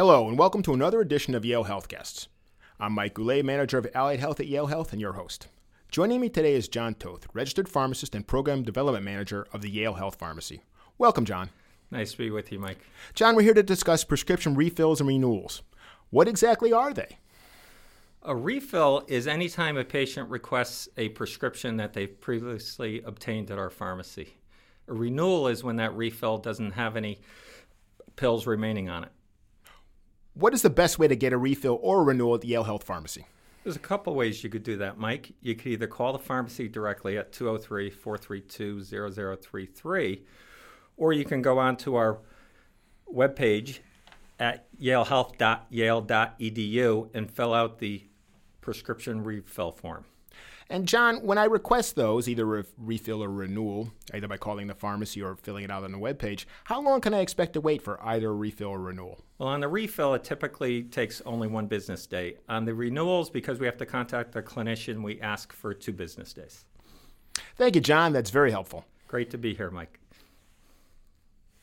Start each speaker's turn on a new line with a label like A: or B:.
A: Hello, and welcome to another edition of Yale Health Guests. I'm Mike Goulet, manager of Allied Health at Yale Health, and your host. Joining me today is John Toth, registered pharmacist and program development manager of the Yale Health Pharmacy. Welcome, John.
B: Nice to be with you, Mike.
A: John, we're here to discuss prescription refills and renewals. What exactly are they?
B: A refill is any time a patient requests a prescription that they've previously obtained at our pharmacy. A renewal is when that refill doesn't have any pills remaining on it.
A: What is the best way to get a refill or a renewal at the Yale Health Pharmacy?
B: There's a couple ways you could do that, Mike. You could either call the pharmacy directly at 203 432 0033, or you can go on to our webpage at yalehealth.yale.edu and fill out the prescription refill form.
A: And John, when I request those, either a refill or renewal, either by calling the pharmacy or filling it out on the webpage, how long can I expect to wait for either a refill or renewal?
B: Well, on the refill, it typically takes only one business day. On the renewals, because we have to contact the clinician, we ask for two business days.
A: Thank you, John. That's very helpful.
B: Great to be here, Mike.